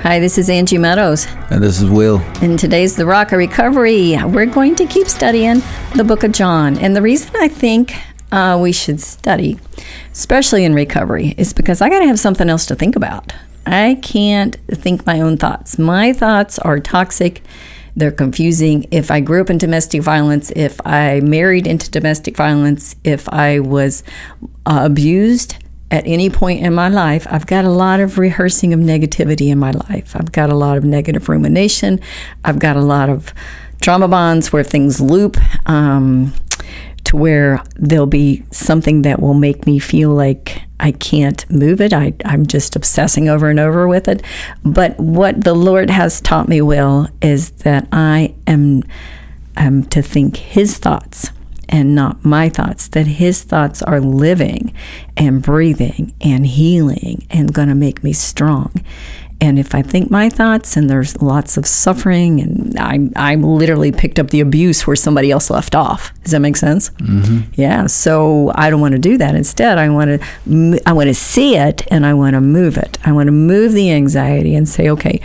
Hi, this is Angie Meadows. And this is Will. And today's The Rock of Recovery. We're going to keep studying the book of John. And the reason I think uh, we should study, especially in recovery, is because I got to have something else to think about. I can't think my own thoughts. My thoughts are toxic. They're confusing. If I grew up in domestic violence, if I married into domestic violence, if I was uh, abused, at any point in my life, I've got a lot of rehearsing of negativity in my life. I've got a lot of negative rumination. I've got a lot of trauma bonds where things loop um, to where there'll be something that will make me feel like I can't move it. I, I'm just obsessing over and over with it. But what the Lord has taught me, Will, is that I am, am to think His thoughts and not my thoughts, that his thoughts are living and breathing and healing and going to make me strong. And if I think my thoughts and there's lots of suffering, and I, I literally picked up the abuse where somebody else left off. Does that make sense? Mm-hmm. Yeah. So I don't want to do that. Instead, I want to I want to see it and I want to move it. I want to move the anxiety and say, okay,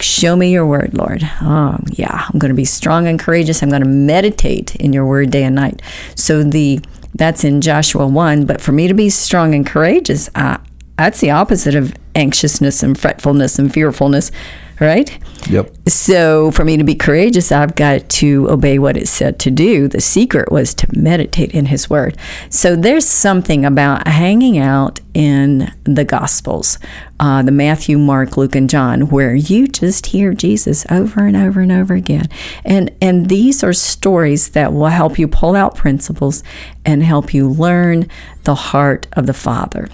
Show me your word, Lord. Oh, yeah, I'm going to be strong and courageous. I'm going to meditate in your word day and night. So the that's in Joshua 1, but for me to be strong and courageous, uh, that's the opposite of anxiousness and fretfulness and fearfulness right? Yep. So for me to be courageous, I've got to obey what it said to do. The secret was to meditate in His Word. So there's something about hanging out in the Gospels, uh, the Matthew, Mark, Luke, and John, where you just hear Jesus over and over and over again. And and these are stories that will help you pull out principles and help you learn the heart of the Father.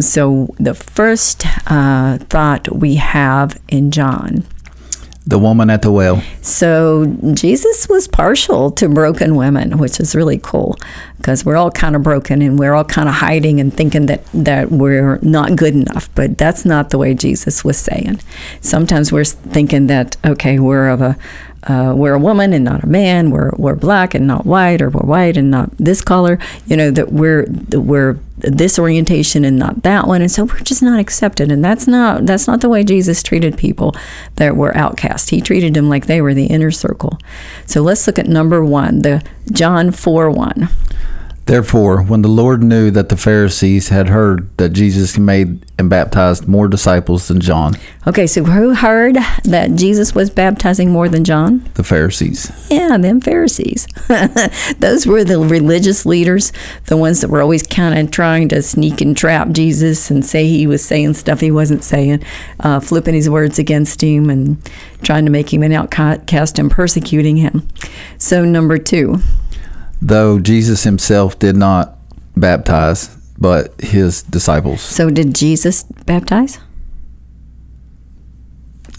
So, the first uh, thought we have in John. The woman at the well. So, Jesus was partial to broken women, which is really cool because we're all kind of broken and we're all kind of hiding and thinking that, that we're not good enough. But that's not the way Jesus was saying. Sometimes we're thinking that, okay, we're of a uh, we're a woman and not a man. We're we're black and not white, or we're white and not this color. You know that we're that we're this orientation and not that one, and so we're just not accepted. And that's not that's not the way Jesus treated people that were outcast. He treated them like they were the inner circle. So let's look at number one, the John four one. Therefore, when the Lord knew that the Pharisees had heard that Jesus made and baptized more disciples than John. Okay, so who heard that Jesus was baptizing more than John? The Pharisees. Yeah, them Pharisees. Those were the religious leaders, the ones that were always kind of trying to sneak and trap Jesus and say he was saying stuff he wasn't saying, uh, flipping his words against him and trying to make him an outcast and persecuting him. So, number two though Jesus himself did not baptize, but his disciples. So, did Jesus baptize?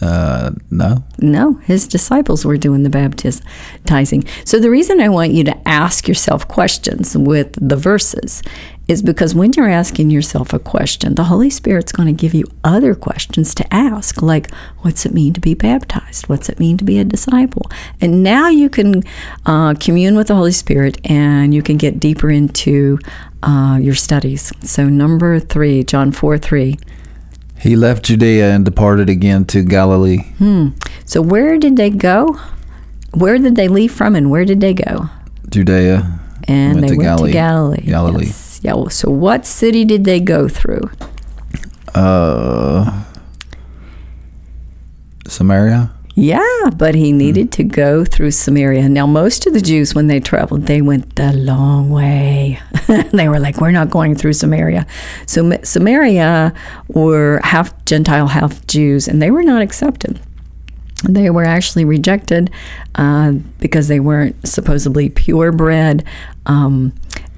Uh, no. No, his disciples were doing the baptizing. So, the reason I want you to ask yourself questions with the verses is because when you're asking yourself a question, the Holy Spirit's going to give you other questions to ask, like, what's it mean to be baptized? What's it mean to be a disciple? And now you can uh, commune with the Holy Spirit and you can get deeper into uh, your studies. So, number three, John 4 3. He left Judea and departed again to Galilee. Hmm. So, where did they go? Where did they leave from and where did they go? Judea. And went they went Galilee. to Galilee. Galilee. Yes. Yeah. So, what city did they go through? Uh, Samaria. Yeah, but he needed to go through Samaria. Now, most of the Jews, when they traveled, they went the long way. they were like, we're not going through Samaria. So, Samaria were half Gentile, half Jews, and they were not accepted. They were actually rejected uh, because they weren't supposedly purebred. Um,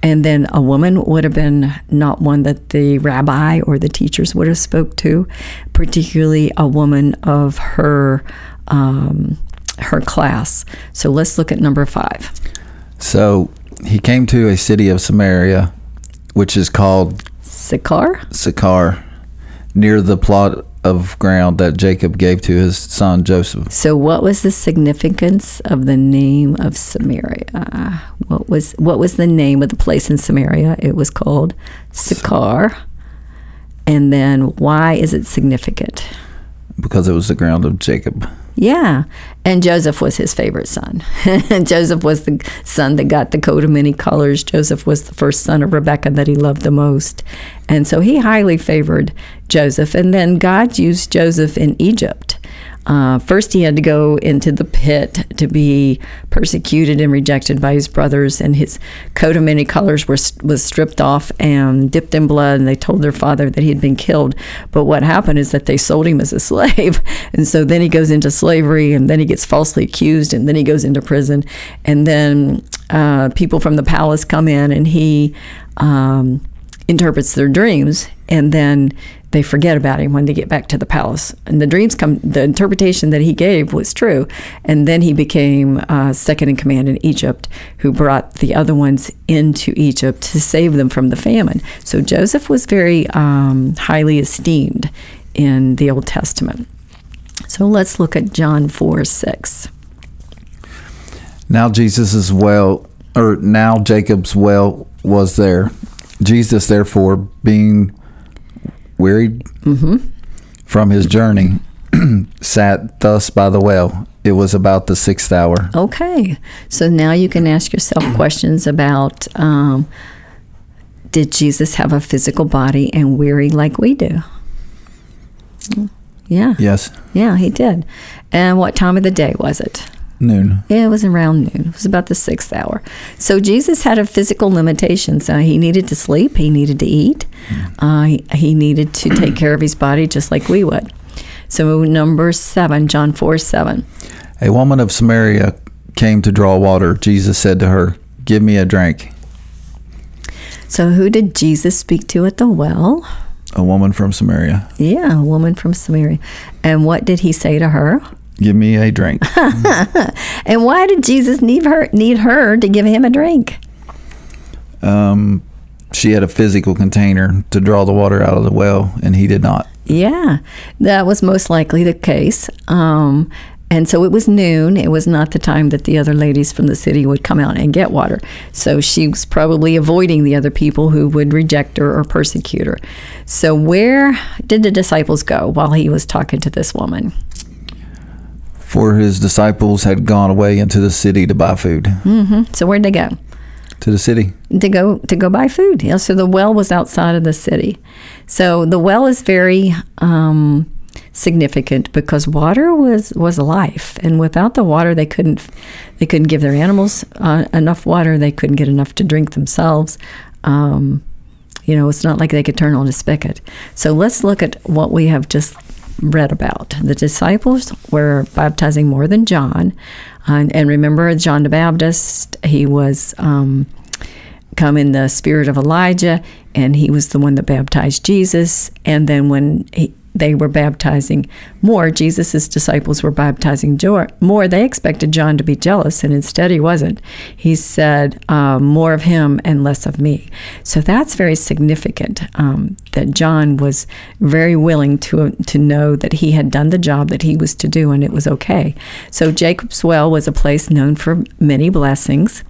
and then a woman would have been not one that the rabbi or the teachers would have spoke to, particularly a woman of her um, her class. So let's look at number five. So he came to a city of Samaria, which is called Sychar. Sychar, near the plot of ground that Jacob gave to his son Joseph. So, what was the significance of the name of Samaria? What was what was the name of the place in Samaria? It was called Sychar. And then, why is it significant? because it was the ground of Jacob. Yeah. And Joseph was his favorite son. Joseph was the son that got the coat of many colors. Joseph was the first son of Rebekah that he loved the most. And so he highly favored Joseph. And then God used Joseph in Egypt. Uh, first, he had to go into the pit to be persecuted and rejected by his brothers, and his coat of many colors were, was stripped off and dipped in blood. And they told their father that he had been killed. But what happened is that they sold him as a slave, and so then he goes into slavery, and then he gets falsely accused, and then he goes into prison, and then uh, people from the palace come in, and he. Um, interprets their dreams and then they forget about him when they get back to the palace. And the dreams come, the interpretation that he gave was true. And then he became uh, second in command in Egypt, who brought the other ones into Egypt to save them from the famine. So Joseph was very um, highly esteemed in the Old Testament. So let's look at John 4 6. Now Jesus' is well, or now Jacob's well was there. Jesus, therefore, being wearied Mm-hmm. from his journey, sat thus by the well. It was about the sixth hour. Okay. So now you can ask yourself questions about um, did Jesus have a physical body and weary like we do? Yeah. Yes, Yeah, he did. And what time of the day was it? Noon. Yeah, it was around noon. It was about the sixth hour. So Jesus had a physical limitation. So he needed to sleep, he needed to eat, uh, he, he needed to take care of his body just like we would. So, number seven, John 4 7. A woman of Samaria came to draw water. Jesus said to her, Give me a drink. So, who did Jesus speak to at the well? A woman from Samaria, Yeah, a woman from Samaria. And what did he say to her? Give me a drink. And why did Jesus need her need her to give him a drink? um, she had a physical container to draw the water out of the well, and he did not. Yeah, that was most likely the case. Um, and so it was noon. It was not the time that the other ladies from the city would come out and get water. So she was probably avoiding the other people who would reject her or persecute her. So, where did the disciples go while he was talking to this woman? For his disciples had gone away into the city to buy food. hmm So, where'd they go? To the city. to go to go buy food. Yeah, so the well was outside of the city. So the well is very um, significant because water was was life, and without the water, they couldn't they couldn't give their animals uh, enough water. They couldn't get enough to drink themselves. Um, you know, it's not like they could turn on a spigot. So let's look at what we have just read about. The disciples were baptizing more than John. And, and remember, John the Baptist, he was um, come in the spirit of Elijah, and he was the one that baptized Jesus. And then when he, they were baptizing more, Jesus' disciples were baptizing more. They expected John to be jealous, and instead he wasn't. He said, uh, More of him and less of me. So that's very significant um, that John was very willing to, to know that he had done the job that he was to do, and it was okay. So Jacob's Well was a place known for many blessings.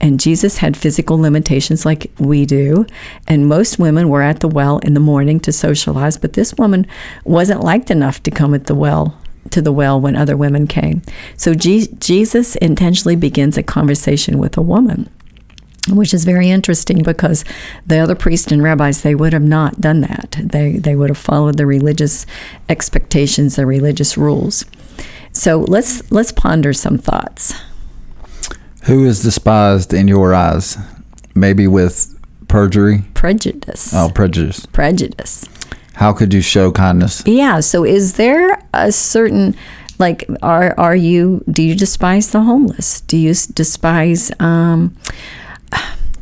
And Jesus had physical limitations like we do. And most women were at the well in the morning to socialize, but this woman wasn't liked enough to come at the well to the well when other women came. So Je- Jesus intentionally begins a conversation with a woman. Which is very interesting because the other priests and rabbis they would have not done that. They they would have followed the religious expectations, the religious rules. So let's let's ponder some thoughts. Who is despised in your eyes? Maybe with perjury. Prejudice. Oh, prejudice. Prejudice. How could you show kindness? Yeah. So, is there a certain like are are you do you despise the homeless? Do you despise um,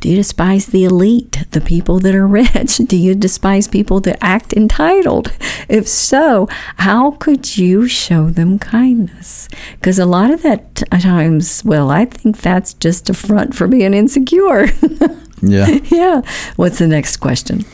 do you despise the elite, the people that are rich? Do you despise people that act entitled? If so, how could you show them kindness? Because a lot of that times, well, I think that's just a front for being insecure. Yeah. yeah. What's the next question?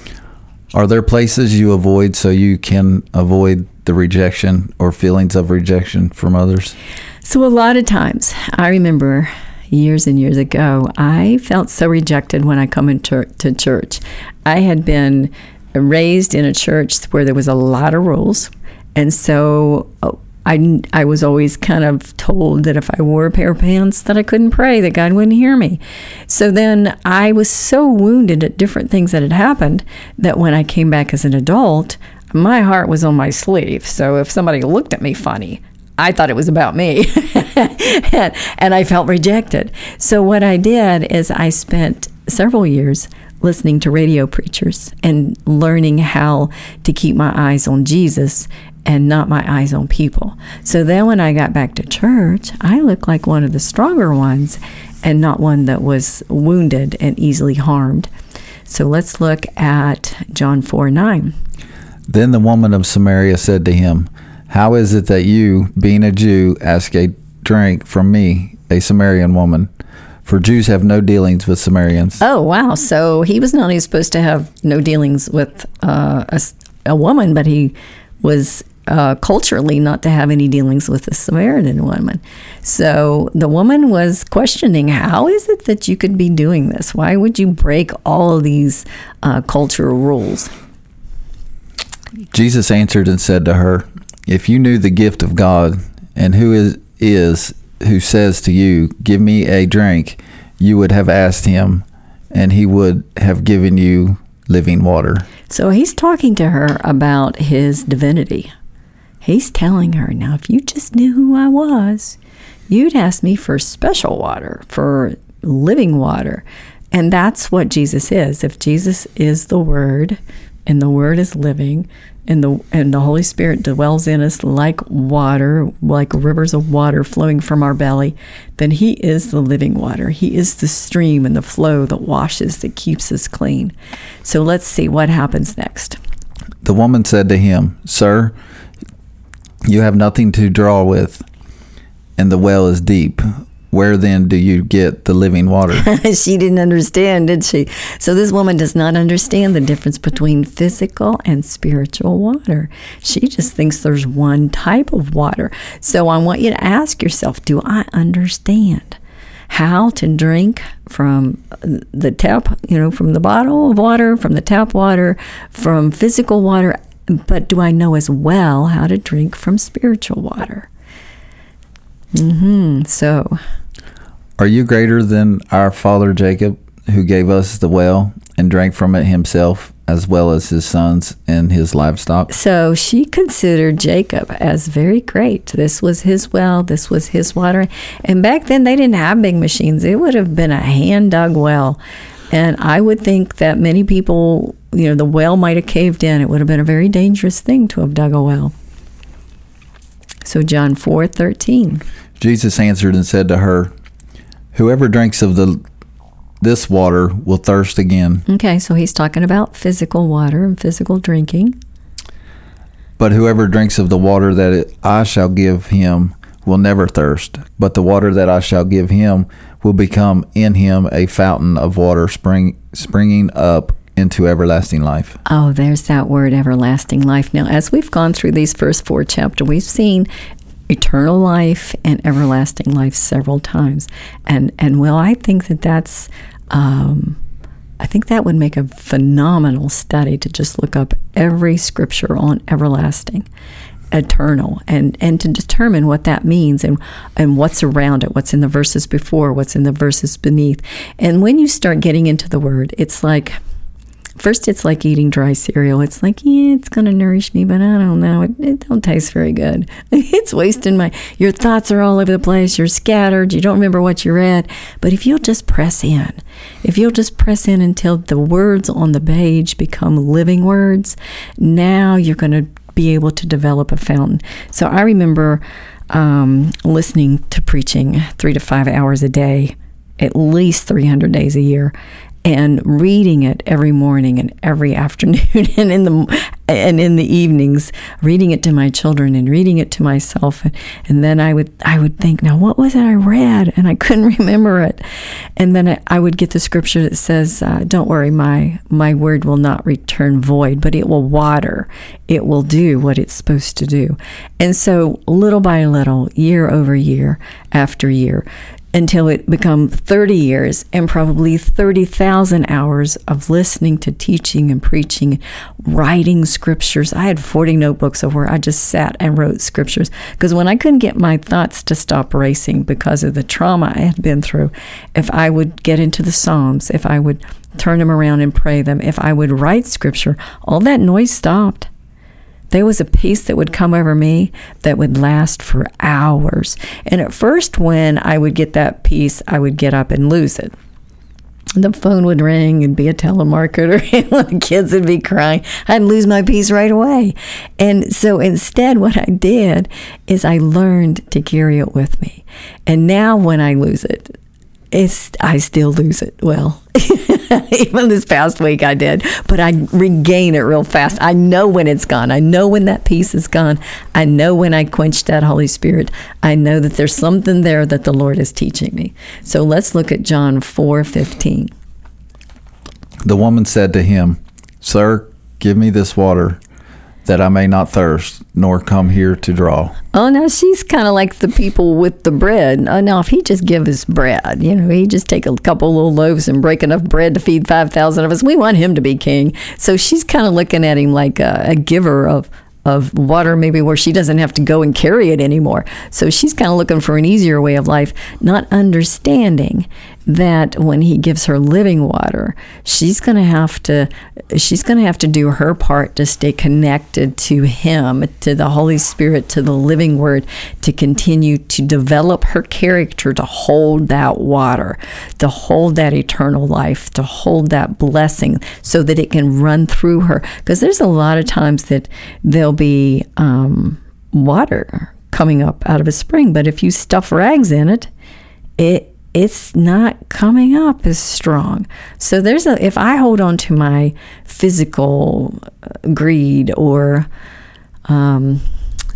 Are there places you avoid so you can avoid the rejection or feelings of rejection from others? So, a lot of times, I remember years and years ago, I felt so rejected when I come into to church. I had been raised in a church where there was a lot of rules, And so uh, I, I was always kind of told that if I wore a pair of pants that I couldn't pray, that God wouldn't hear me. So then I was so wounded at different things that had happened that when I came back as an adult, my heart was on my sleeve. So if somebody looked at me funny, I thought it was about me. and, and I felt rejected. So what I did is I spent several years listening to radio preachers and learning how to keep my eyes on Jesus and not my eyes on people. So then when I got back to church, I looked like one of the stronger ones and not one that was wounded and easily harmed. So let's look at John 4 9. Then the woman of Samaria said to him, How is it that you, being a Jew, ask a drink from me, a Samaritan woman? For Jews have no dealings with Samaritans. Oh, wow. So he was not only supposed to have no dealings with uh, a, a woman, but he was uh, culturally not to have any dealings with a Samaritan woman. So the woman was questioning, how is it that you could be doing this? Why would you break all of these uh, cultural rules? Jesus answered and said to her, If you knew the gift of God and who is, is who says to you, Give me a drink, you would have asked him, and he would have given you living water. So he's talking to her about his divinity. He's telling her, Now, if you just knew who I was, you'd ask me for special water, for living water. And that's what Jesus is. If Jesus is the Word, and the Word is living, and the and the Holy Spirit dwells in us like water, like rivers of water flowing from our belly, then He is the living water. He is the stream and the flow that washes, that keeps us clean. So let's see what happens next. The woman said to him, Sir, you have nothing to draw with, and the well is deep. Where then do you get the living water? she didn't understand, did she? So this woman does not understand the difference between physical and spiritual water. She just thinks there's one type of water. So I want you to ask yourself, do I understand? How to drink from the tap, you know, from the bottle of water, from the tap water, from physical water, but do I know as well how to drink from spiritual water? Mm-hmm. So, Are you greater than our father Jacob, who gave us the well and drank from it himself, as well as his sons and his livestock? so she considered Jacob as very great. This was his well. This was his water. And back then, they didn't have big machines. It would have been a hand dug well. And I would think that many people, you know, the well might have caved in. It would have been a very dangerous thing to have dug a well. So John four thirteen. Jesus answered and said to her, Whoever drinks of the this water will thirst again, Okay, so he's talking about physical water and physical drinking. but whoever drinks of the water that it, I shall give him will never thirst. But the water that I shall give him will become in him a fountain of water spring, springing up into everlasting life. Oh, there's that word everlasting life. Now, as we've gone through these first four chapters, we've seen eternal life and everlasting life several times. And and well, I think that that's um, I think that would make a phenomenal study to just look up every scripture on everlasting, eternal, and and to determine what that means and and what's around it, what's in the verses before, what's in the verses beneath. And when you start getting into the word, it's like First, it's like eating dry cereal. It's like, yeah, it's going to nourish me, but I don't know. It, it don't taste very good. It's wasting my. Your thoughts are all over the place. You're scattered. You don't remember what you read. But if you'll just press in, if you'll just press in until the words on the page become living words, now you're going to be able to develop a fountain. So I remember um, listening to preaching three to five hours a day, at least 300 days a year and reading it every morning and every afternoon and in the and in the evenings reading it to my children and reading it to myself. And, and then I would I would think now what was it I read? And I couldn't remember it. And then I, I would get the scripture that says uh, don't worry my my word will not return void but it will water. It will do what it's supposed to do. And so little by little year over year after year until it become 30 years and probably 30,000 hours of listening to teaching and preaching, writing scriptures. I had 40 notebooks of where I just sat and wrote scriptures because when I couldn't get my thoughts to stop racing because of the trauma I had been through, if I would get into the Psalms, if I would turn them around and pray them, if I would write scripture, all that noise stopped. There was a peace that would come over me that would last for hours. And at first, when I would get that peace, I would get up and lose it. The phone would ring and be a telemarketer, and the kids would be crying. I'd lose my peace right away. And so instead, what I did is I learned to carry it with me. And now, when I lose it, it's I still lose it. Well, even this past week I did, but I regain it real fast. I know when it's gone. I know when that peace is gone. I know when I quench that Holy Spirit. I know that there's something there that the Lord is teaching me. So let's look at John 4:15. The woman said to him, "Sir, give me this water that I may not thirst, nor come here to draw. Oh, now she's kind of like the people with the bread. Oh, now if he just give us bread, you know, he just take a couple little loaves and break enough bread to feed 5,000 of us. We want him to be king. So she's kind of looking at him like a, a giver of, of water, maybe where she doesn't have to go and carry it anymore. So she's kind of looking for an easier way of life, not understanding that when he gives her living water, she's going to have to she's going to have to do her part to stay connected to him, to the Holy Spirit, to the living word to continue to develop her character to hold that water, to hold that eternal life, to hold that blessing so that it can run through her. Because there's a lot of times that there'll be um, water coming up out of a spring, but if you stuff rags in it, it it's not coming up as strong. So there's a if I hold on to my physical uh, greed or um,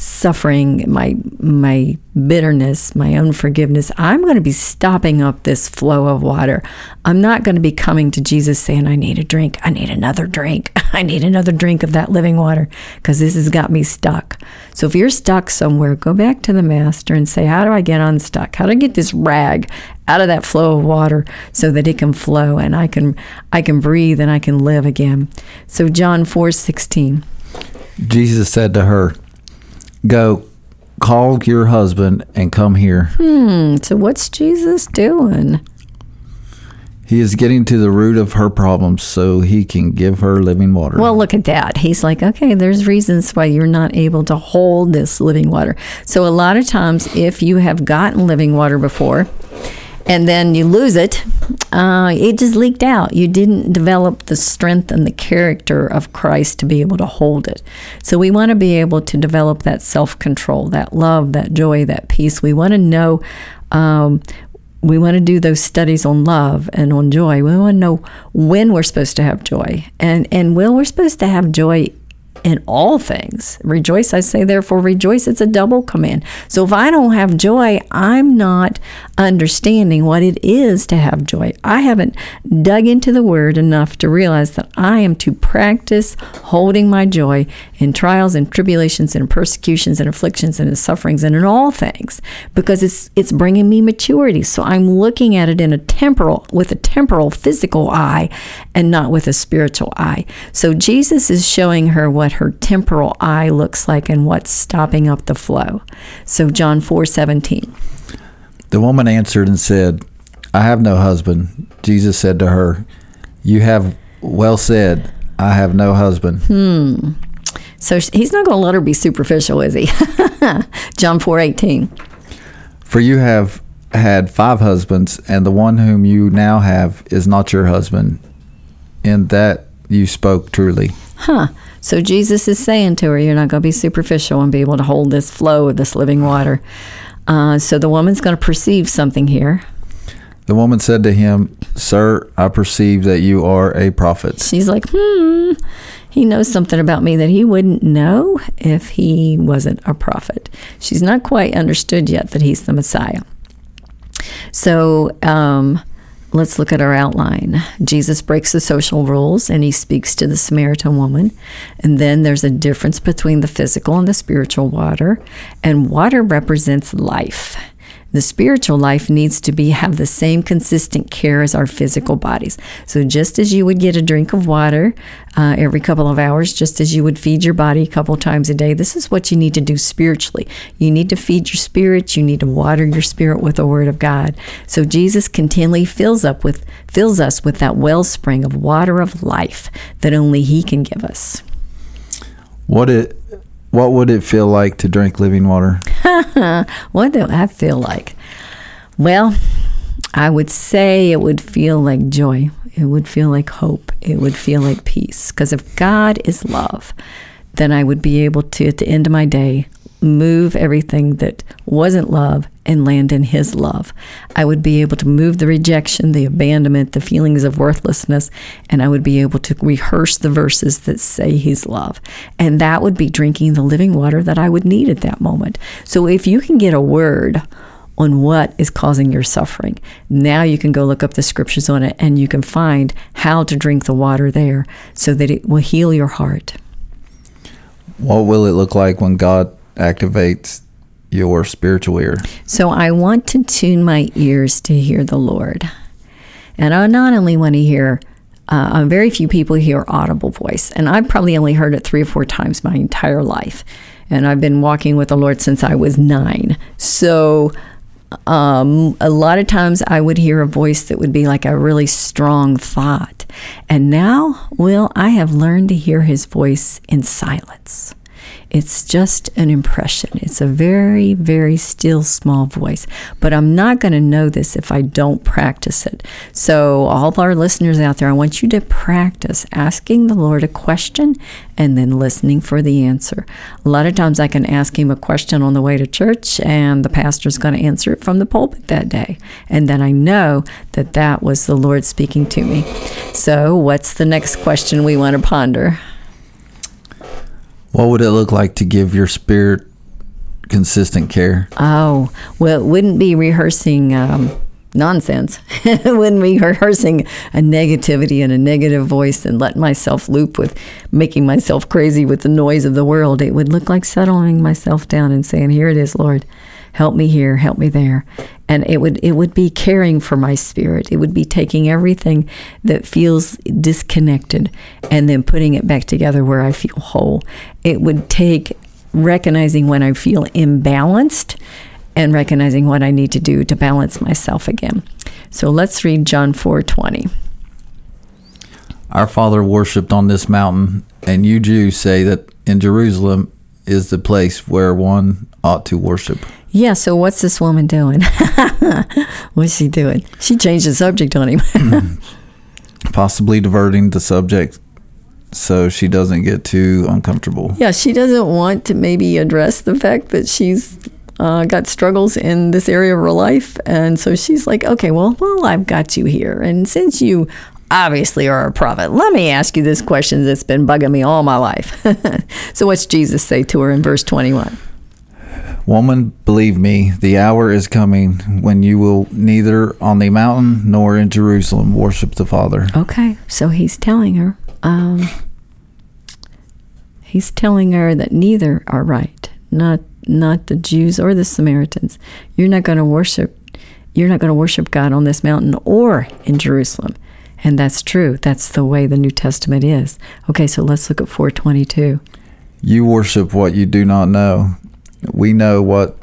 suffering, my my bitterness, my unforgiveness, I'm going to be stopping up this flow of water. I'm not going to be coming to Jesus saying, I need a drink. I need another drink. I need another drink of that living water because this has got me stuck. So if you're stuck somewhere, go back to the master and say, How do I get unstuck? How do I get this rag out of that flow of water so that it can flow and I can I can breathe and I can live again. So John 4:16. Jesus said to her, Go, call your husband and come here. Hmm. So what's Jesus doing? He is getting to the root of her problems so he can give her living water. Well, look at that. He's like, okay, there's reasons why you're not able to hold this living water. So, a lot of times, if you have gotten living water before, and then you lose it, uh, it just leaked out. You didn't develop the strength and the character of Christ to be able to hold it. So we want to be able to develop that self control, that love, that joy, that peace. We want to know. Um, we want to do those studies on love and on joy. We want to know when we're supposed to have joy, and and when we're supposed to have joy in all things. Rejoice, I say, therefore rejoice. It's a double command. So if I don't have joy, I'm not understanding what it is to have joy. I haven't dug into the word enough to realize that I am to practice holding my joy in trials and tribulations and persecutions and afflictions and sufferings and in all things because it's it's bringing me maturity. So I'm looking at it in a temporal with a temporal physical eye and not with a spiritual eye. So Jesus is showing her what what her temporal eye looks like and what's stopping up the flow. So John 4:17. The woman answered and said, I have no husband. Jesus said to her, You have well said, I have no husband. Hmm. So he's not going to let her be superficial, is he? John 4:18. For you have had five husbands, and the one whom you now have is not your husband. In that you spoke truly. Huh. So Jesus is saying to her, You're not going to be superficial and be able to hold this flow of this living water. Uh, so the woman's going to perceive something here. The woman said to him, Sir, I perceive that you are a prophet. She's like, Hmm, he knows something about me that he wouldn't know if he wasn't a prophet. She's not quite understood yet that he's the Messiah. So, um, Let's look at our outline. Jesus breaks the social rules and he speaks to the Samaritan woman. And then there's a difference between the physical and the spiritual water. And water represents life. The spiritual life needs to be have the same consistent care as our physical bodies. So just as you would get a drink of water uh, every couple of hours, just as you would feed your body a couple times a day, this is what you need to do spiritually. You need to feed your spirit. You need to water your spirit with the Word of God. So Jesus continually fills up with fills us with that wellspring of water of life that only He can give us. What it what would it feel like to drink living water? what do I feel like? Well, I would say it would feel like joy. It would feel like hope. It would feel like peace. Because if God is love, then I would be able to, at the end of my day, move everything that wasn't love and land in His love. I would be able to move the rejection, the abandonment, the feelings of worthlessness, and I would be able to rehearse the verses that say His love. And that would be drinking the living water that I would need at that moment. So if you can get a word, on what is causing your suffering. Now you can go look up the scriptures on it and you can find how to drink the water there so that it will heal your heart. What will it look like when God activates your spiritual ear? So I want to tune my ears to hear the Lord. And I not only want to hear, uh, very few people hear audible voice, and I've probably only heard it three or four times my entire life. And I've been walking with the Lord since I was nine. So um, a lot of times I would hear a voice that would be like a really strong thought. And now, Will, I have learned to hear his voice in silence. It's just an impression. It's a very, very still, small voice. But I'm not going to know this if I don't practice it. So, all of our listeners out there, I want you to practice asking the Lord a question and then listening for the answer. A lot of times I can ask him a question on the way to church, and the pastor's going to answer it from the pulpit that day. And then I know that that was the Lord speaking to me. So, what's the next question we want to ponder? What would it look like to give your spirit consistent care? Oh, well, it wouldn't be rehearsing um, nonsense. it wouldn't be rehearsing a negativity and a negative voice and letting myself loop with making myself crazy with the noise of the world. It would look like settling myself down and saying, Here it is, Lord help me here, help me there. And it would it would be caring for my spirit. It would be taking everything that feels disconnected and then putting it back together where I feel whole. It would take recognizing when I feel imbalanced and recognizing what I need to do to balance myself again. So let's read John 4:20. Our father worshipped on this mountain, and you Jews say that in Jerusalem is the place where one ought to worship. Yeah, so what's this woman doing? what's she doing? She changed the subject on him. Possibly diverting the subject so she doesn't get too uncomfortable. Yeah, she doesn't want to maybe address the fact that she's uh, got struggles in this area of her life, and so she's like, "Okay, well, well, I've got you here, and since you obviously are a prophet, let me ask you this question that's been bugging me all my life." so, what's Jesus say to her in verse twenty-one? Woman, believe me, the hour is coming when you will neither on the mountain nor in Jerusalem worship the Father. Okay, so he's telling her, um, he's telling her that neither are right, not not the Jews or the Samaritans. You're not going to worship. You're not going to worship God on this mountain or in Jerusalem. And that's true. That's the way the New Testament is. Okay, so let's look at 422. You worship what you do not know we know what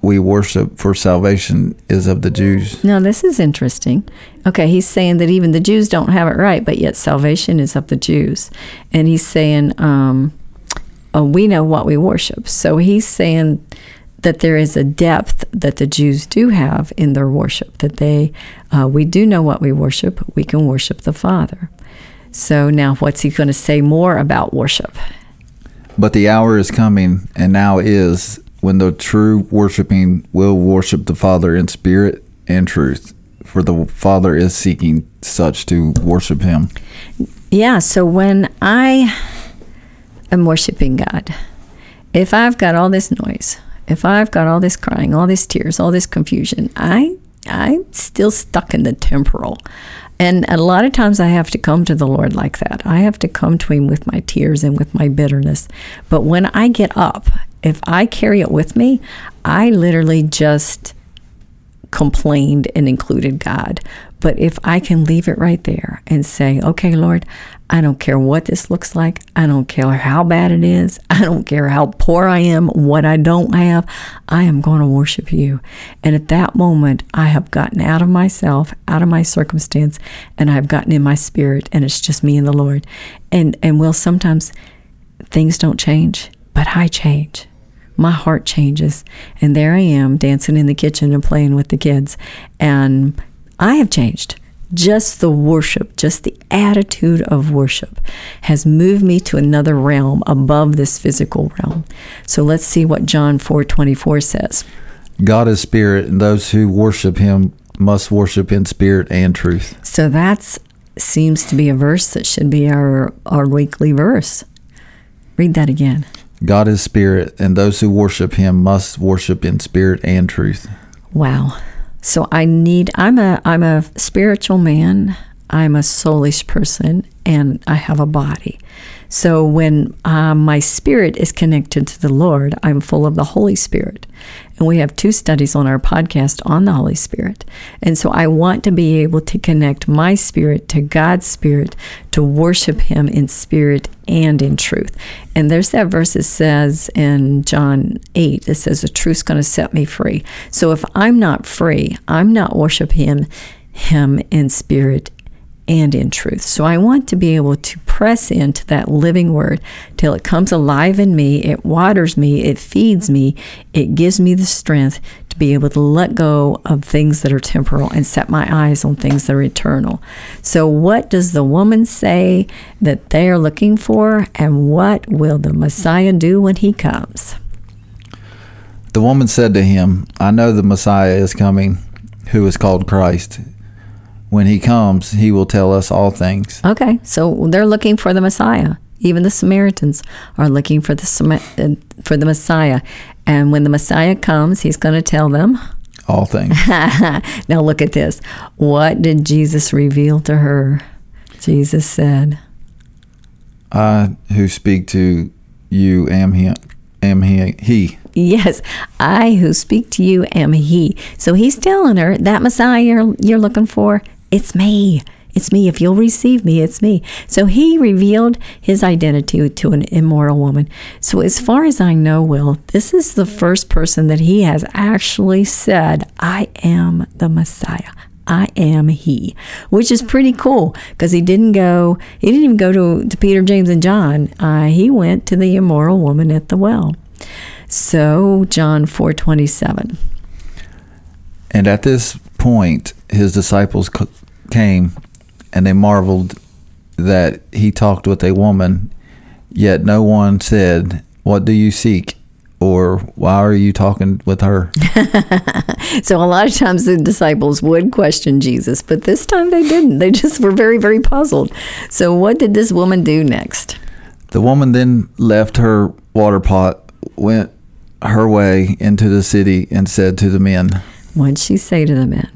we worship for salvation is of the Jews. Now, this is interesting. Okay, he's saying that even the Jews don't have it right, but yet salvation is of the Jews. And he's saying, um, oh, we know what we worship. So he's saying that there is a depth that the Jews do have in their worship, that they, uh, we do know what we worship, we can worship the Father. So now, what's he going to say more about worship? But the hour is coming, and now is, when the true worshiping will worship the Father in spirit and truth. For the Father is seeking such to worship Him. Yeah, so when I am worshiping God, if I've got all this noise, if I've got all this crying, all these tears, all this confusion, I I'm still stuck in the temporal. And a lot of times I have to come to the Lord like that. I have to come to Him with my tears and with my bitterness. But when I get up, if I carry it with me, I literally just complained and included God. But if I can leave it right there and say, okay, Lord, I don't care what this looks like. I don't care how bad it is. I don't care how poor I am, what I don't have. I am going to worship you. And at that moment, I have gotten out of myself, out of my circumstance, and I've gotten in my spirit, and it's just me and the Lord. And and well, sometimes things don't change, but I change my heart changes. And there I am dancing in the kitchen and playing with the kids. And I have changed. Just the worship, just the attitude of worship has moved me to another realm above this physical realm. So let's see what John 4:24 says. God is spirit, and those who worship him must worship in spirit and truth. So that seems to be a verse that should be our, our weekly verse. Read that again. God is spirit, and those who worship him must worship in spirit and truth. Wow. So I need I'm a I'm a spiritual man. I'm a soulish person and I have a body. So when uh, my spirit is connected to the Lord, I'm full of the Holy Spirit. And we have two studies on our podcast on the Holy Spirit. And so I want to be able to connect my spirit to God's spirit to worship Him in spirit and in truth. And there's that verse that says in John 8, it says, The truth's going to set me free. So if I'm not free, I'm not worshiping Him, Him in spirit and in truth. So I want to be able to press into that living word till it comes alive in me, it waters me, it feeds me, it gives me the strength to be able to let go of things that are temporal and set my eyes on things that are eternal. So, what does the woman say that they are looking for, and what will the Messiah do when he comes? The woman said to him, I know the Messiah is coming, who is called Christ when he comes, he will tell us all things. Okay, so they're looking for the Messiah. Even the Samaritans are looking for the uh, for the Messiah, and when the Messiah comes, he's going to tell them all things. now look at this. What did Jesus reveal to her? Jesus said, "I who speak to you am he, am he, he." Yes, I who speak to you am he. So he's telling her that Messiah you're, you're looking for it's me. It's me. If you'll receive me, it's me. So he revealed his identity to an immoral woman. So, as far as I know, Will, this is the first person that he has actually said, I am the Messiah. I am he, which is pretty cool because he didn't go, he didn't even go to, to Peter, James, and John. Uh, he went to the immoral woman at the well. So, John 4 27. And at this point, his disciples came and they marveled that he talked with a woman, yet no one said, What do you seek? Or why are you talking with her? so, a lot of times the disciples would question Jesus, but this time they didn't. They just were very, very puzzled. So, what did this woman do next? The woman then left her water pot, went her way into the city, and said to the men, What did she say to the men?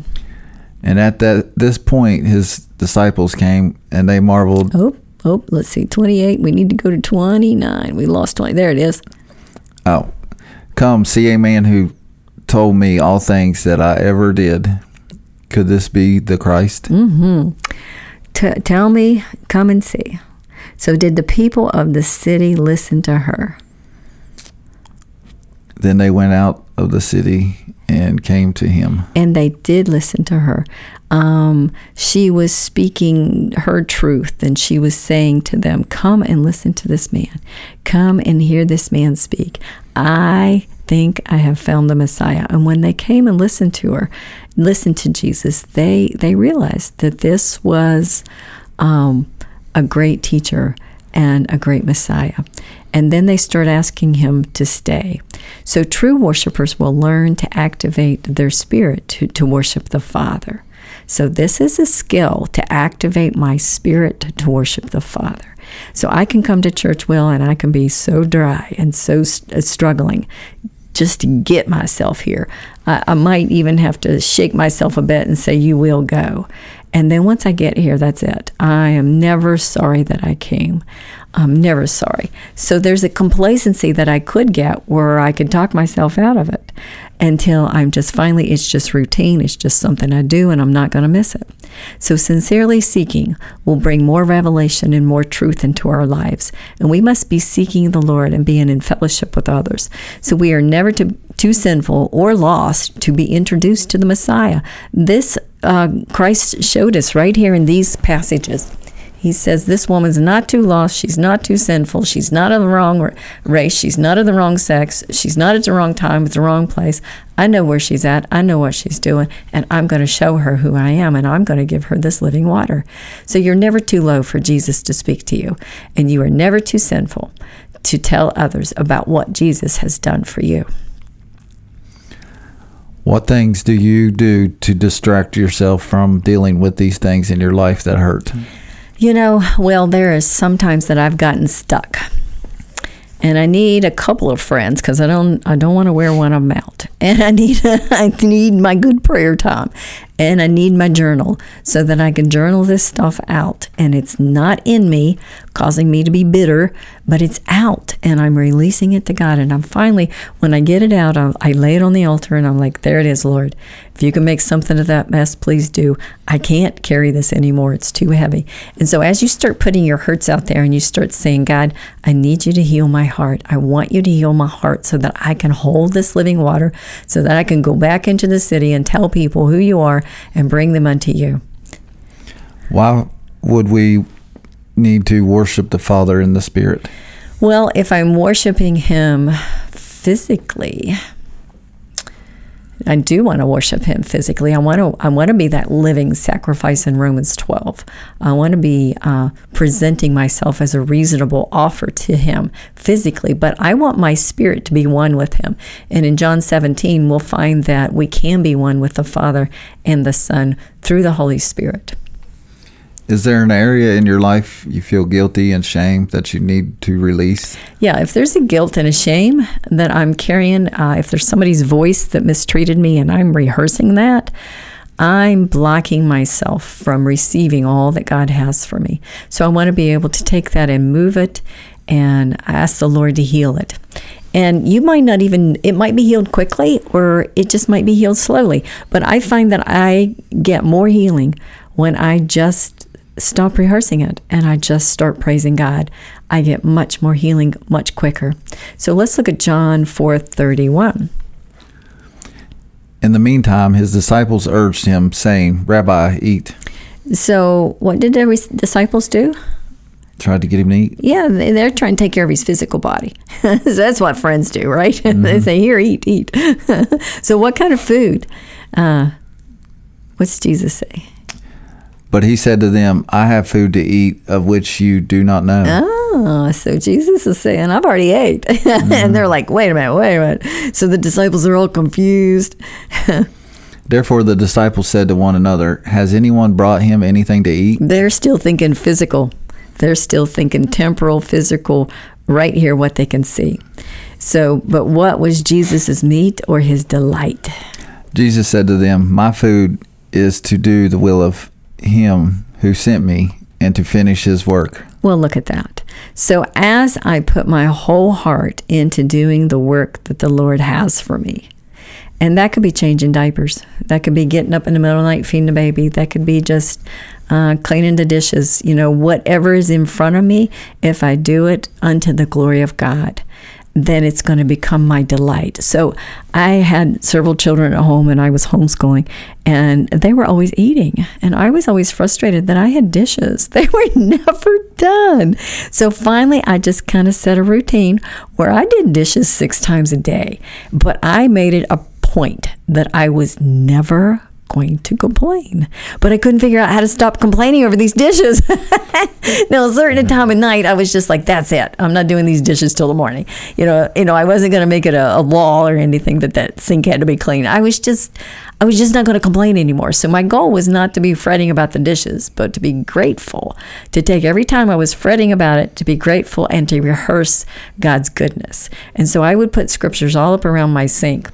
And at that this point, his disciples came and they marveled. Oh, oh, let's see, twenty-eight. We need to go to twenty-nine. We lost twenty. There it is. Oh, come see a man who told me all things that I ever did. Could this be the Christ? Mm-hmm. T- tell me, come and see. So, did the people of the city listen to her? Then they went out of the city and came to him. And they did listen to her. Um, she was speaking her truth and she was saying to them, Come and listen to this man. Come and hear this man speak. I think I have found the Messiah. And when they came and listened to her, listened to Jesus, they, they realized that this was um, a great teacher and a great Messiah. And then they start asking him to stay. So true worshipers will learn to activate their spirit to, to worship the Father. So this is a skill to activate my spirit to worship the Father. So I can come to church, Will, and I can be so dry and so st- uh, struggling just to get myself here. I, I might even have to shake myself a bit and say, You will go. And then once I get here, that's it. I am never sorry that I came. I'm never sorry. So there's a complacency that I could get where I could talk myself out of it until I'm just finally, it's just routine. It's just something I do and I'm not going to miss it. So sincerely seeking will bring more revelation and more truth into our lives. And we must be seeking the Lord and being in fellowship with others. So we are never to, too sinful or lost to be introduced to the Messiah. This uh, Christ showed us right here in these passages. He says this woman's not too lost. She's not too sinful. She's not of the wrong race. She's not of the wrong sex. She's not at the wrong time at the wrong place. I know where she's at. I know what she's doing. And I'm going to show her who I am. And I'm going to give her this living water. So you're never too low for Jesus to speak to you. And you are never too sinful to tell others about what Jesus has done for you. What things do you do to distract yourself from dealing with these things in your life that hurt? You know, well, there is sometimes that I've gotten stuck. And I need a couple of friends because I don't I don't want to wear one of them out. And I need I need my good prayer time and I need my journal so that I can journal this stuff out. And it's not in me, causing me to be bitter, but it's out and I'm releasing it to God. And I'm finally, when I get it out, I, I lay it on the altar and I'm like, there it is, Lord. If you can make something of that mess, please do. I can't carry this anymore. It's too heavy. And so as you start putting your hurts out there and you start saying, God, I need you to heal my heart. I want you to heal my heart so that I can hold this living water, so that I can go back into the city and tell people who you are and bring them unto you. Why would we need to worship the Father in the Spirit? Well, if I'm worshiping Him physically, I do want to worship him physically. I want to I want to be that living sacrifice in Romans 12. I want to be uh, presenting myself as a reasonable offer to him physically, but I want my spirit to be one with him. And in John 17, we'll find that we can be one with the Father and the Son through the Holy Spirit. Is there an area in your life you feel guilty and shame that you need to release? Yeah, if there's a guilt and a shame that I'm carrying, uh, if there's somebody's voice that mistreated me and I'm rehearsing that, I'm blocking myself from receiving all that God has for me. So I want to be able to take that and move it and ask the Lord to heal it. And you might not even, it might be healed quickly or it just might be healed slowly. But I find that I get more healing when I just stop rehearsing it and I just start praising God, I get much more healing much quicker. So let's look at John 4:31. In the meantime, his disciples urged him, saying, Rabbi, eat. So, what did the disciples do? Tried to get him to eat? Yeah, they're trying to take care of his physical body. so that's what friends do, right? Mm-hmm. they say, Here, eat, eat. so, what kind of food? Uh, what's Jesus say? But he said to them, I have food to eat of which you do not know. Oh, so Jesus is saying, I've already ate. Mm-hmm. and they're like, wait a minute, wait a minute. So the disciples are all confused. Therefore, the disciples said to one another, Has anyone brought him anything to eat? They're still thinking physical. They're still thinking temporal, physical, right here, what they can see. So, but what was Jesus' meat or his delight? Jesus said to them, My food is to do the will of him who sent me and to finish his work. Well, look at that. So, as I put my whole heart into doing the work that the Lord has for me, and that could be changing diapers, that could be getting up in the middle of the night feeding the baby, that could be just uh, cleaning the dishes, you know, whatever is in front of me, if I do it unto the glory of God then it's going to become my delight. So I had several children at home and I was homeschooling and they were always eating. And I was always frustrated that I had dishes. They were never done. So finally, I just kind of set a routine where I did dishes six times a day, but I made it a point that I was never going to complain. But I couldn't figure out how to stop complaining over these dishes. now, a certain mm-hmm. time of night, I was just like, that's it. I'm not doing these dishes till the morning. You know, you know, I wasn't going to make it a, a law or anything that that sink had to be clean. I was just, I was just not going to complain anymore. So my goal was not to be fretting about the dishes, but to be grateful, to take every time I was fretting about it, to be grateful and to rehearse God's goodness. And so I would put scriptures all up around my sink.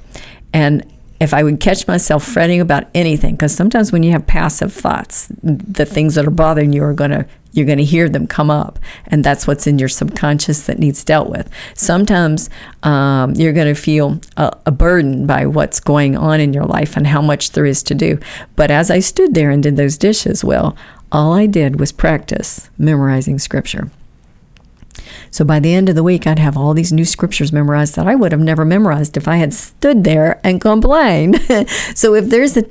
And if I would catch myself fretting about anything, because sometimes when you have passive thoughts, the things that are bothering you are going to you're going to hear them come up and that's what's in your subconscious that needs dealt with. Sometimes um, you're going to feel a, a, burden by what's going on in your life and how much there is to do. But as i stood there and did those dishes well all i did was practice memorizing scripture so by the end of the week, I'd have all these new scriptures memorized that I would have never memorized if I had stood there and complained. so if there's a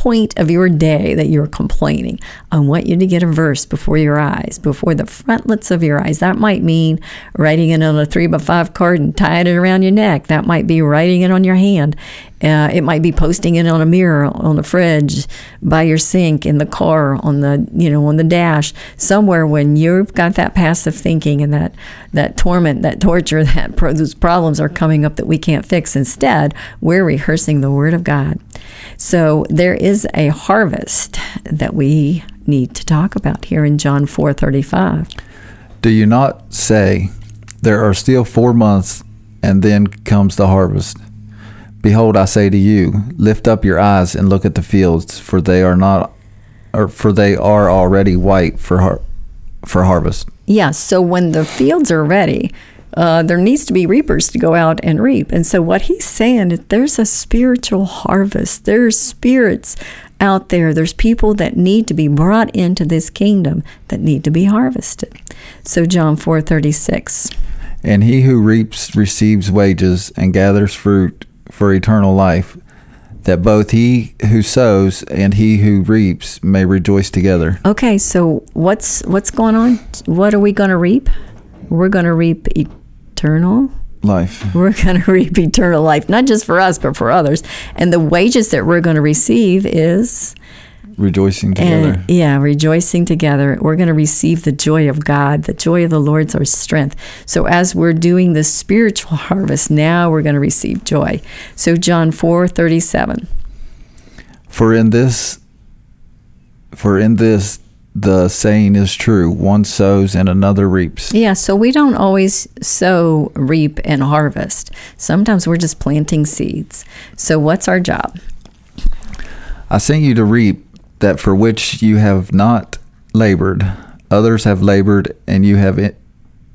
point of your day that you're complaining, I want you to get a verse before your eyes, before the frontlets of your eyes. That might mean writing it on a three by five card and tying it around your neck. That might be writing it on your hand. Uh, it might be posting it on a mirror, on the fridge, by your sink, in the car, on the you know on the dash, somewhere. When you've got that passive thinking and that that torment, that torture, that pro- those problems are coming up that we can't fix. Instead, we're rehearsing the Word of God. So there is a harvest that we need to talk about here in John four thirty five. Do you not say, There are still four months, and then comes the harvest? Behold, I say to you, lift up your eyes and look at the fields, for they are not, or for they are already white for har- for harvest. Yes. Yeah, so when the fields are ready, uh, there needs to be reapers to go out and reap. And so what he's saying is there's a spiritual harvest. There's spirits out there. There's people that need to be brought into this kingdom that need to be harvested. So John 4:36. And he who reaps receives wages and gathers fruit for eternal life, that both he who sows and he who reaps may rejoice together. Okay, so what's what's going on? What are we going to reap? We're going to reap eternal life. We're going to reap eternal life, not just for us, but for others. And the wages that we're going to receive is rejoicing together. And, yeah, rejoicing together. We're going to receive the joy of God. The joy of the Lord's our strength. So as we're doing the spiritual harvest, now we're going to receive joy. So John 4:37. For in this for in this the saying is true one sows and another reaps. Yeah, so we don't always sow, reap, and harvest. Sometimes we're just planting seeds. So, what's our job? I sent you to reap that for which you have not labored, others have labored, and you have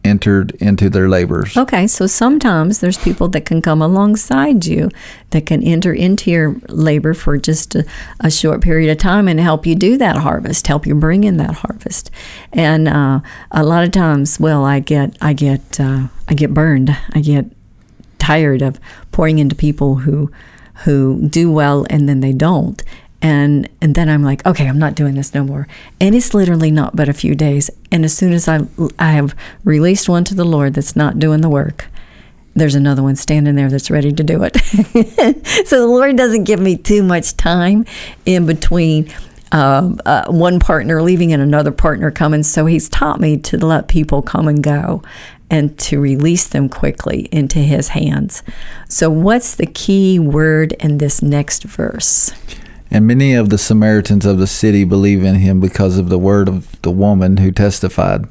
entered into their labors. Okay, so sometimes there's people that can come alongside you that can enter into your labor for just a, a short period of time and help you do that harvest, help you bring in that harvest. And uh, a lot of times, well, I get, I get, uh, I get burned. I get tired of pouring into people who who do well and then they don't and and then I'm like, okay, I'm not doing this no more. And it's literally not but a few days. And as soon as I I have released one to the Lord that's not doing the work, there's another one standing there that's ready to do it. so the Lord doesn't give me too much time in between uh, uh, one partner leaving and another partner coming. So He's taught me to let people come and go and to release them quickly into His hands. So, what's the key word in this next verse? And many of the Samaritans of the city believe in him because of the word of the woman who testified.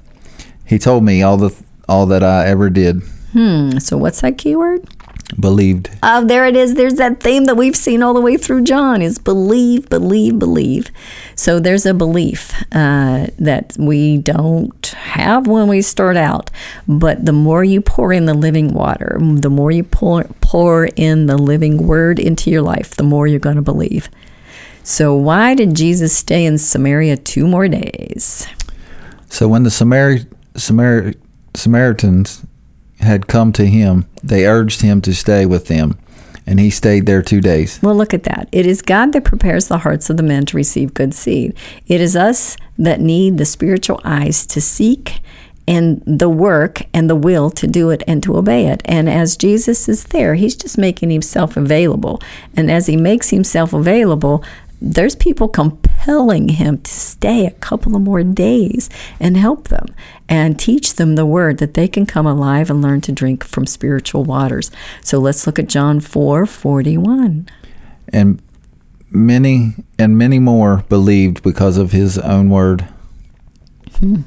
He told me all the all that I ever did. Hmm. So what's that keyword? Believed. Oh, there it is. There's that theme that we've seen all the way through John is believe, believe, believe. So there's a belief uh, that we don't have when we start out, but the more you pour in the living water, the more you pour pour in the living word into your life, the more you're going to believe. So, why did Jesus stay in Samaria two more days? So, when the Samari- Samari- Samaritans had come to him, they urged him to stay with them, and he stayed there two days. Well, look at that. It is God that prepares the hearts of the men to receive good seed. It is us that need the spiritual eyes to seek and the work and the will to do it and to obey it. And as Jesus is there, he's just making himself available. And as he makes himself available, there's people compelling him to stay a couple of more days and help them and teach them the word that they can come alive and learn to drink from spiritual waters. So let's look at John 4 41. And many and many more believed because of his own word. Hmm.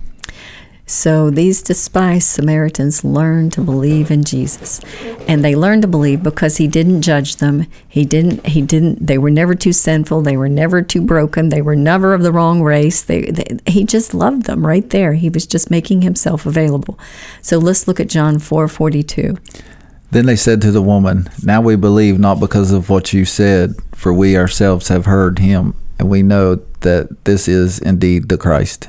So these despised Samaritans learned to believe in Jesus. And they learned to believe because he didn't judge them. He didn't he didn't they were never too sinful, they were never too broken, they were never of the wrong race. They, they he just loved them right there. He was just making himself available. So let's look at John 4:42. Then they said to the woman, Now we believe not because of what you said, for we ourselves have heard him, and we know that this is indeed the Christ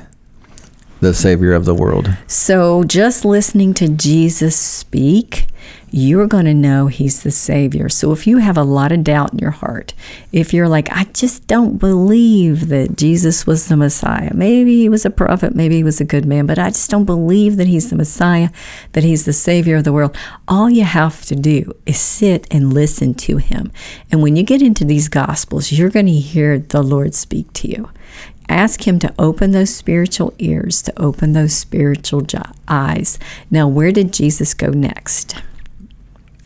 the Savior of the world. So, just listening to Jesus speak, you're going to know He's the Savior. So, if you have a lot of doubt in your heart, if you're like, I just don't believe that Jesus was the Messiah, maybe He was a prophet, maybe He was a good man, but I just don't believe that He's the Messiah, that He's the Savior of the world, all you have to do is sit and listen to Him. And when you get into these Gospels, you're going to hear the Lord speak to you. Ask Him to open those spiritual ears, to open those spiritual eyes. Now, where did Jesus go next?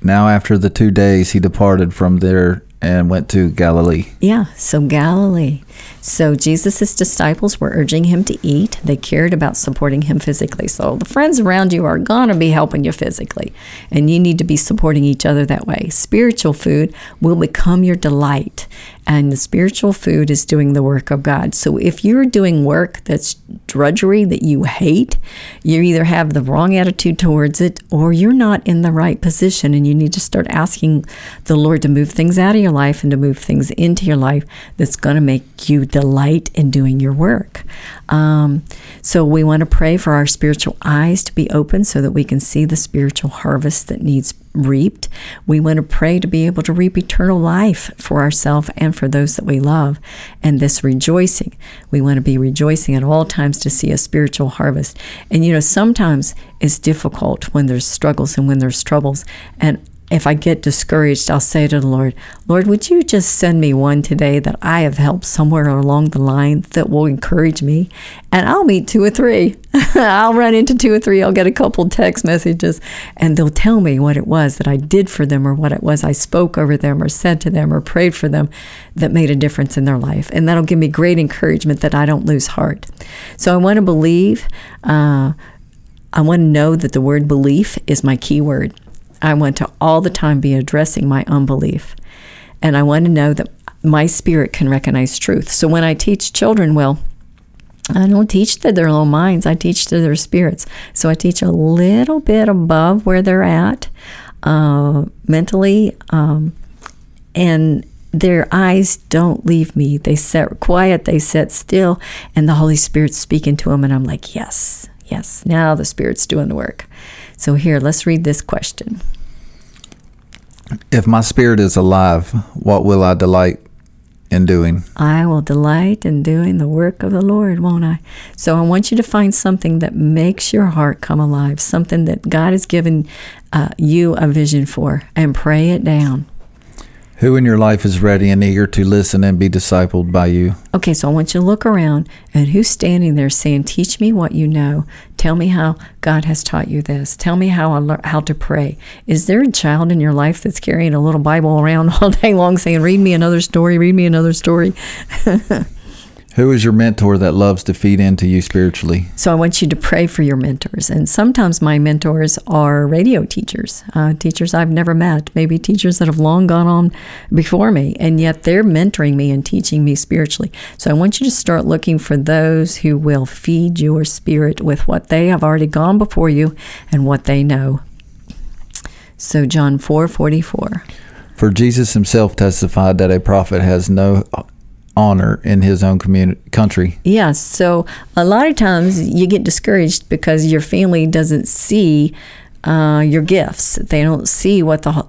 Now, after the two days, he departed from there and went to Galilee. Yeah, so Galilee. So Jesus' disciples were urging him to eat. They cared about supporting him physically. So the friends around you are going to be helping you physically, and you need to be supporting each other that way. Spiritual food will become your delight, and the spiritual food is doing the work of God. So if you're doing work that's drudgery that you hate, you either have the wrong attitude towards it or you're not in the right position, and you need to start asking the Lord to move things out of your life and to move things into your life that's going to make you delight in doing your work. Um, so we want to pray for our spiritual eyes to be open so that we can see the spiritual harvest that needs reaped. We want to pray to be able to reap eternal life for ourselves and for those that we love. And this rejoicing, we want to be rejoicing at all times to see a spiritual harvest. And you know, sometimes it's difficult when there's struggles and when there's troubles. And if I get discouraged, I'll say to the Lord, Lord, would you just send me one today that I have helped somewhere along the line that will encourage me? And I'll meet two or three. I'll run into two or three. I'll get a couple text messages and they'll tell me what it was that I did for them or what it was I spoke over them or said to them or prayed for them that made a difference in their life. And that'll give me great encouragement that I don't lose heart. So I want to believe. Uh, I want to know that the word belief is my key word. I want to all the time be addressing my unbelief. And I want to know that my spirit can recognize truth. So when I teach children, well, I don't teach to their little minds, I teach to their spirits. So I teach a little bit above where they're at uh, mentally. Um, and their eyes don't leave me. They sit quiet, they sit still, and the Holy Spirit's speaking to them. And I'm like, yes, yes, now the Spirit's doing the work. So, here, let's read this question. If my spirit is alive, what will I delight in doing? I will delight in doing the work of the Lord, won't I? So, I want you to find something that makes your heart come alive, something that God has given uh, you a vision for, and pray it down. Who in your life is ready and eager to listen and be discipled by you? Okay, so I want you to look around and who's standing there saying, "Teach me what you know. Tell me how God has taught you this. Tell me how I learn how to pray." Is there a child in your life that's carrying a little Bible around all day long saying, "Read me another story. Read me another story"? Who is your mentor that loves to feed into you spiritually? So I want you to pray for your mentors. And sometimes my mentors are radio teachers, uh, teachers I've never met, maybe teachers that have long gone on before me, and yet they're mentoring me and teaching me spiritually. So I want you to start looking for those who will feed your spirit with what they have already gone before you and what they know. So John 4:44. For Jesus himself testified that a prophet has no honor in his own community country. Yes. So a lot of times you get discouraged because your family doesn't see uh, your gifts. They don't see what the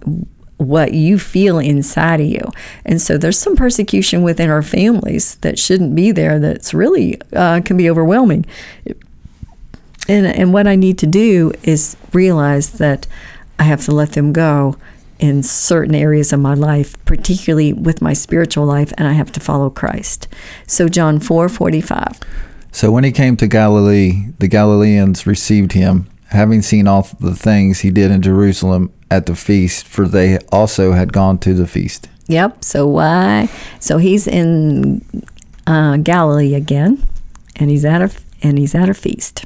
what you feel inside of you. And so there's some persecution within our families that shouldn't be there. That's really uh, can be overwhelming. And and what I need to do is realize that I have to let them go in certain areas of my life, particularly with my spiritual life, and I have to follow Christ. So John 4 45. So when he came to Galilee, the Galileans received him, having seen all the things he did in Jerusalem at the feast, for they also had gone to the feast. Yep. So why? So he's in uh, Galilee again, and he's at a and he's at a feast.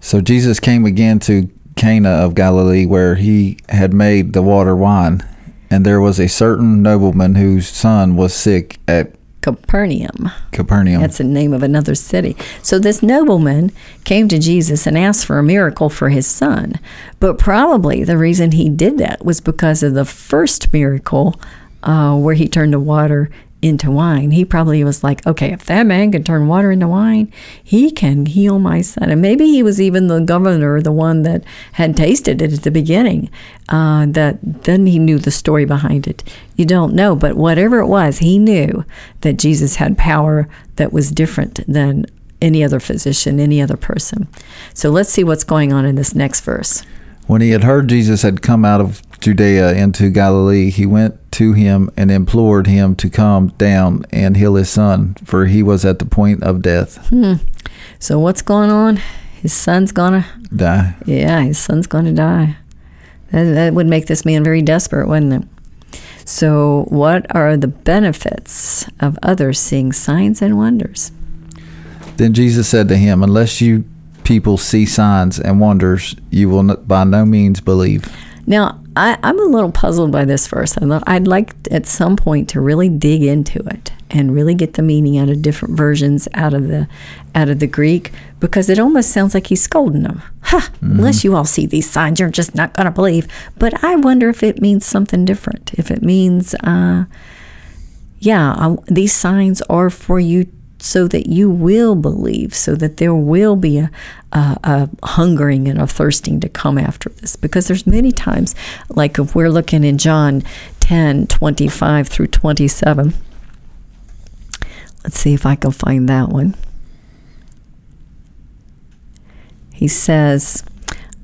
So Jesus came again to Cana of Galilee, where he had made the water wine. And there was a certain nobleman whose son was sick at Capernaum. Capernaum. That's the name of another city. So this nobleman came to Jesus and asked for a miracle for his son. But probably the reason he did that was because of the first miracle uh, where he turned the water into wine. He probably was like, okay, if that man can turn water into wine, he can heal my son. And maybe he was even the governor, the one that had tasted it at the beginning. Uh, that then he knew the story behind it. You don't know, but whatever it was, he knew that Jesus had power that was different than any other physician, any other person. So let's see what's going on in this next verse. When he had heard Jesus had come out of Judea into Galilee, he went to him and implored him to come down and heal his son, for he was at the point of death. Hmm. So what's going on? His son's gonna Die. Yeah, his son's gonna die. That, that would make this man very desperate, wouldn't it? So, what are the benefits of others seeing signs and wonders? Then Jesus said to him, Unless you people see signs and wonders, you will by no means believe. Now, I, I'm a little puzzled by this verse. I'd I'd like at some point to really dig into it and really get the meaning out of different versions out of the out of the Greek because it almost sounds like he's scolding them. Ha! Unless you all see these signs, you're just not going to believe. But I wonder if it means something different. If it means, uh, yeah, I, these signs are for you so that you will believe, so that there will be a, a, a hungering and a thirsting to come after this. Because there's many times, like if we're looking in John 10 25 through 27. Let's see if I can find that one. He says,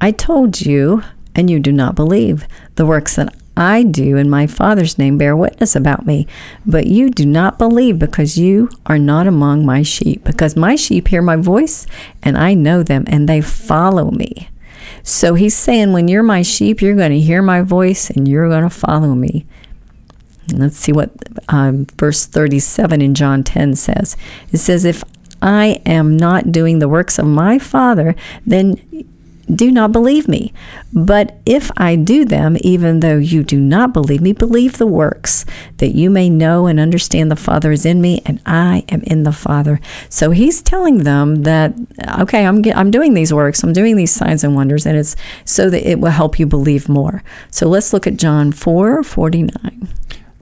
I told you, and you do not believe. The works that I do in my Father's name bear witness about me, but you do not believe because you are not among my sheep. Because my sheep hear my voice, and I know them, and they follow me. So he's saying, when you're my sheep, you're going to hear my voice, and you're going to follow me. Let's see what um, verse 37 in John 10 says. It says, If I am not doing the works of my Father, then do not believe me. But if I do them, even though you do not believe me, believe the works, that you may know and understand the Father is in me and I am in the Father. So he's telling them that, okay, I'm, I'm doing these works, I'm doing these signs and wonders, and it's so that it will help you believe more. So let's look at John 4 49.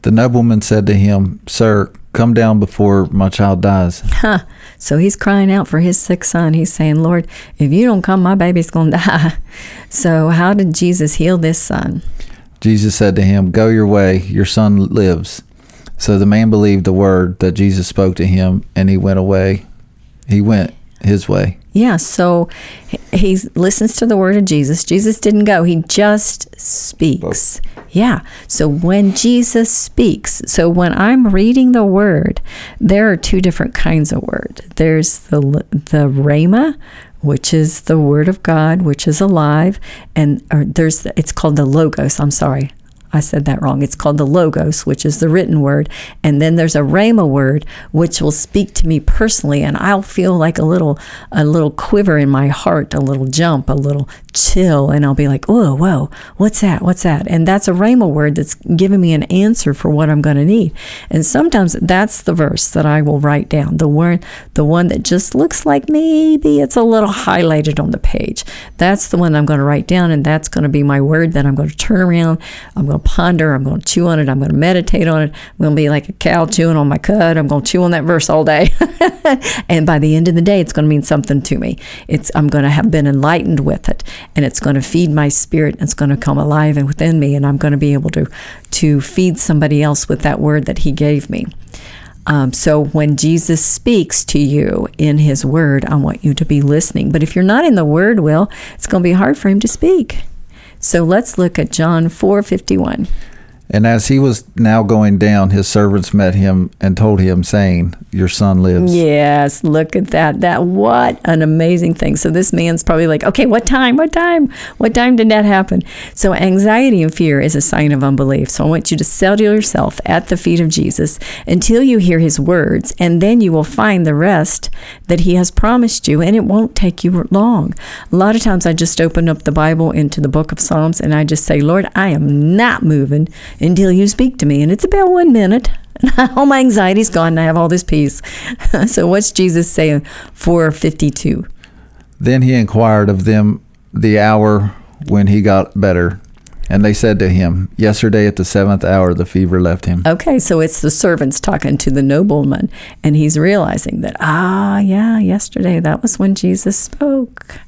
The nobleman said to him, Sir, come down before my child dies. Huh. So he's crying out for his sick son. He's saying, Lord, if you don't come, my baby's going to die. So, how did Jesus heal this son? Jesus said to him, Go your way, your son lives. So the man believed the word that Jesus spoke to him, and he went away. He went his way. Yeah, so he listens to the word of Jesus. Jesus didn't go, he just speaks. Yeah, so when Jesus speaks, so when I'm reading the word, there are two different kinds of word. There's the the rhema, which is the word of God, which is alive, and or there's the, it's called the logos. I'm sorry. I said that wrong. It's called the Logos, which is the written word. And then there's a Rhema word, which will speak to me personally. And I'll feel like a little, a little quiver in my heart, a little jump, a little chill. And I'll be like, whoa, whoa, what's that? What's that? And that's a Rhema word that's giving me an answer for what I'm going to need. And sometimes that's the verse that I will write down. The word, the one that just looks like maybe it's a little highlighted on the page. That's the one I'm going to write down. And that's going to be my word that I'm going to turn around. I'm going ponder. I'm going to chew on it. I'm going to meditate on it. I'm going to be like a cow chewing on my cud. I'm going to chew on that verse all day. and by the end of the day, it's going to mean something to me. It's I'm going to have been enlightened with it, and it's going to feed my spirit. And it's going to come alive and within me, and I'm going to be able to to feed somebody else with that word that He gave me. Um, so when Jesus speaks to you in His Word, I want you to be listening. But if you're not in the Word, Will, it's going to be hard for Him to speak. So let's look at John 4:51. And as he was now going down, his servants met him and told him, saying, Your son lives. Yes, look at that. That what an amazing thing. So this man's probably like, okay, what time? What time? What time did that happen? So anxiety and fear is a sign of unbelief. So I want you to settle yourself at the feet of Jesus until you hear his words, and then you will find the rest that he has promised you, and it won't take you long. A lot of times I just open up the Bible into the book of Psalms and I just say, Lord, I am not moving until you speak to me. And it's about one minute. And all my anxiety's gone and I have all this peace. so what's Jesus saying? 452. Then he inquired of them the hour when he got better. And they said to him, Yesterday at the seventh hour, the fever left him. Okay, so it's the servants talking to the nobleman, and he's realizing that, ah, yeah, yesterday, that was when Jesus spoke.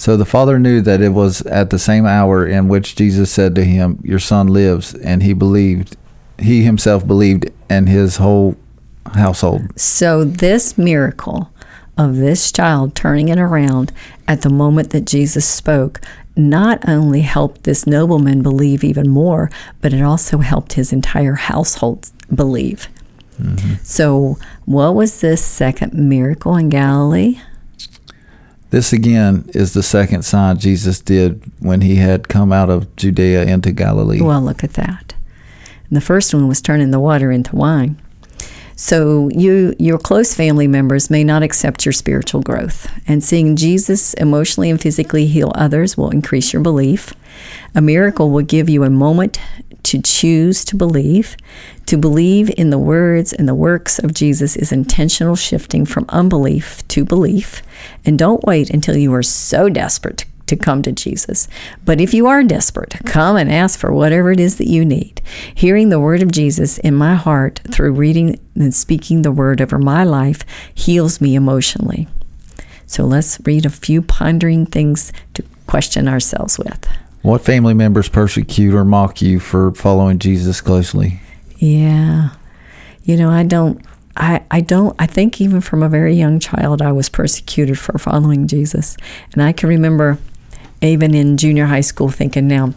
So the father knew that it was at the same hour in which Jesus said to him, Your son lives, and he believed, he himself believed, and his whole household. So this miracle of this child turning it around at the moment that Jesus spoke not only helped this nobleman believe even more, but it also helped his entire household believe. Mm-hmm. So, what was this second miracle in Galilee? This again is the second sign Jesus did when he had come out of Judea into Galilee. Well, look at that. And the first one was turning the water into wine. So you your close family members may not accept your spiritual growth, and seeing Jesus emotionally and physically heal others will increase your belief. A miracle will give you a moment to choose to believe. To believe in the words and the works of Jesus is intentional shifting from unbelief to belief. And don't wait until you are so desperate to come to Jesus. But if you are desperate, come and ask for whatever it is that you need. Hearing the word of Jesus in my heart through reading and speaking the word over my life heals me emotionally. So let's read a few pondering things to question ourselves with. What family members persecute or mock you for following Jesus closely? Yeah. You know, I don't I, I don't I think even from a very young child I was persecuted for following Jesus. And I can remember even in junior high school thinking now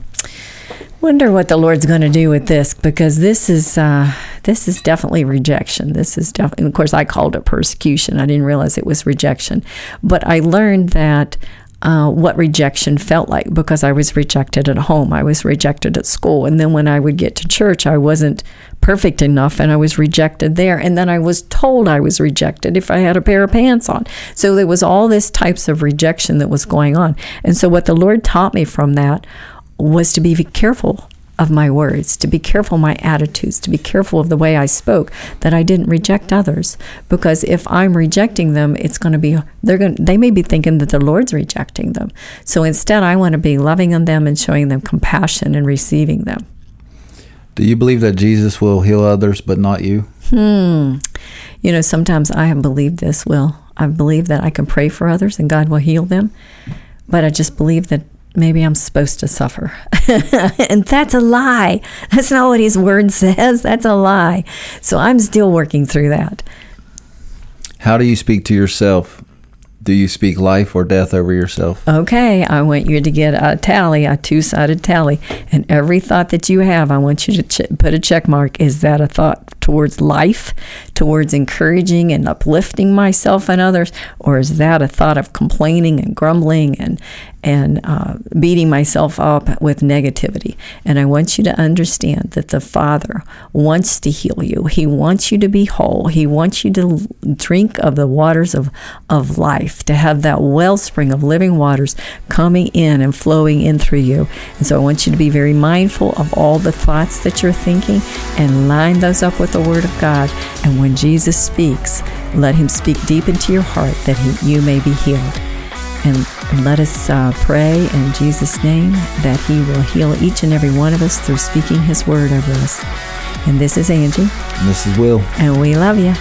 wonder what the Lord's going to do with this because this is uh, this is definitely rejection. This is definitely, of course, I called it persecution. I didn't realize it was rejection, but I learned that uh, what rejection felt like because I was rejected at home, I was rejected at school, and then when I would get to church, I wasn't perfect enough and I was rejected there. And then I was told I was rejected if I had a pair of pants on. So there was all this types of rejection that was going on. And so what the Lord taught me from that was to be careful of my words, to be careful my attitudes, to be careful of the way I spoke, that I didn't reject others. Because if I'm rejecting them, it's going to be they're going they may be thinking that the Lord's rejecting them. So instead, I want to be loving on them and showing them compassion and receiving them. Do you believe that Jesus will heal others but not you? Hmm. You know, sometimes I have believed this, Will. I believe that I can pray for others and God will heal them. But I just believe that maybe I'm supposed to suffer. and that's a lie. That's not what his word says. That's a lie. So I'm still working through that. How do you speak to yourself? Do you speak life or death over yourself? Okay, I want you to get a tally, a two sided tally. And every thought that you have, I want you to ch- put a check mark. Is that a thought towards life, towards encouraging and uplifting myself and others? Or is that a thought of complaining and grumbling and, and uh, beating myself up with negativity. And I want you to understand that the Father wants to heal you. He wants you to be whole. He wants you to drink of the waters of, of life, to have that wellspring of living waters coming in and flowing in through you. And so I want you to be very mindful of all the thoughts that you're thinking and line those up with the Word of God. And when Jesus speaks, let him speak deep into your heart that he, you may be healed. And let us uh, pray in Jesus' name that He will heal each and every one of us through speaking His word over us. And this is Angie. And this is Will. And we love you.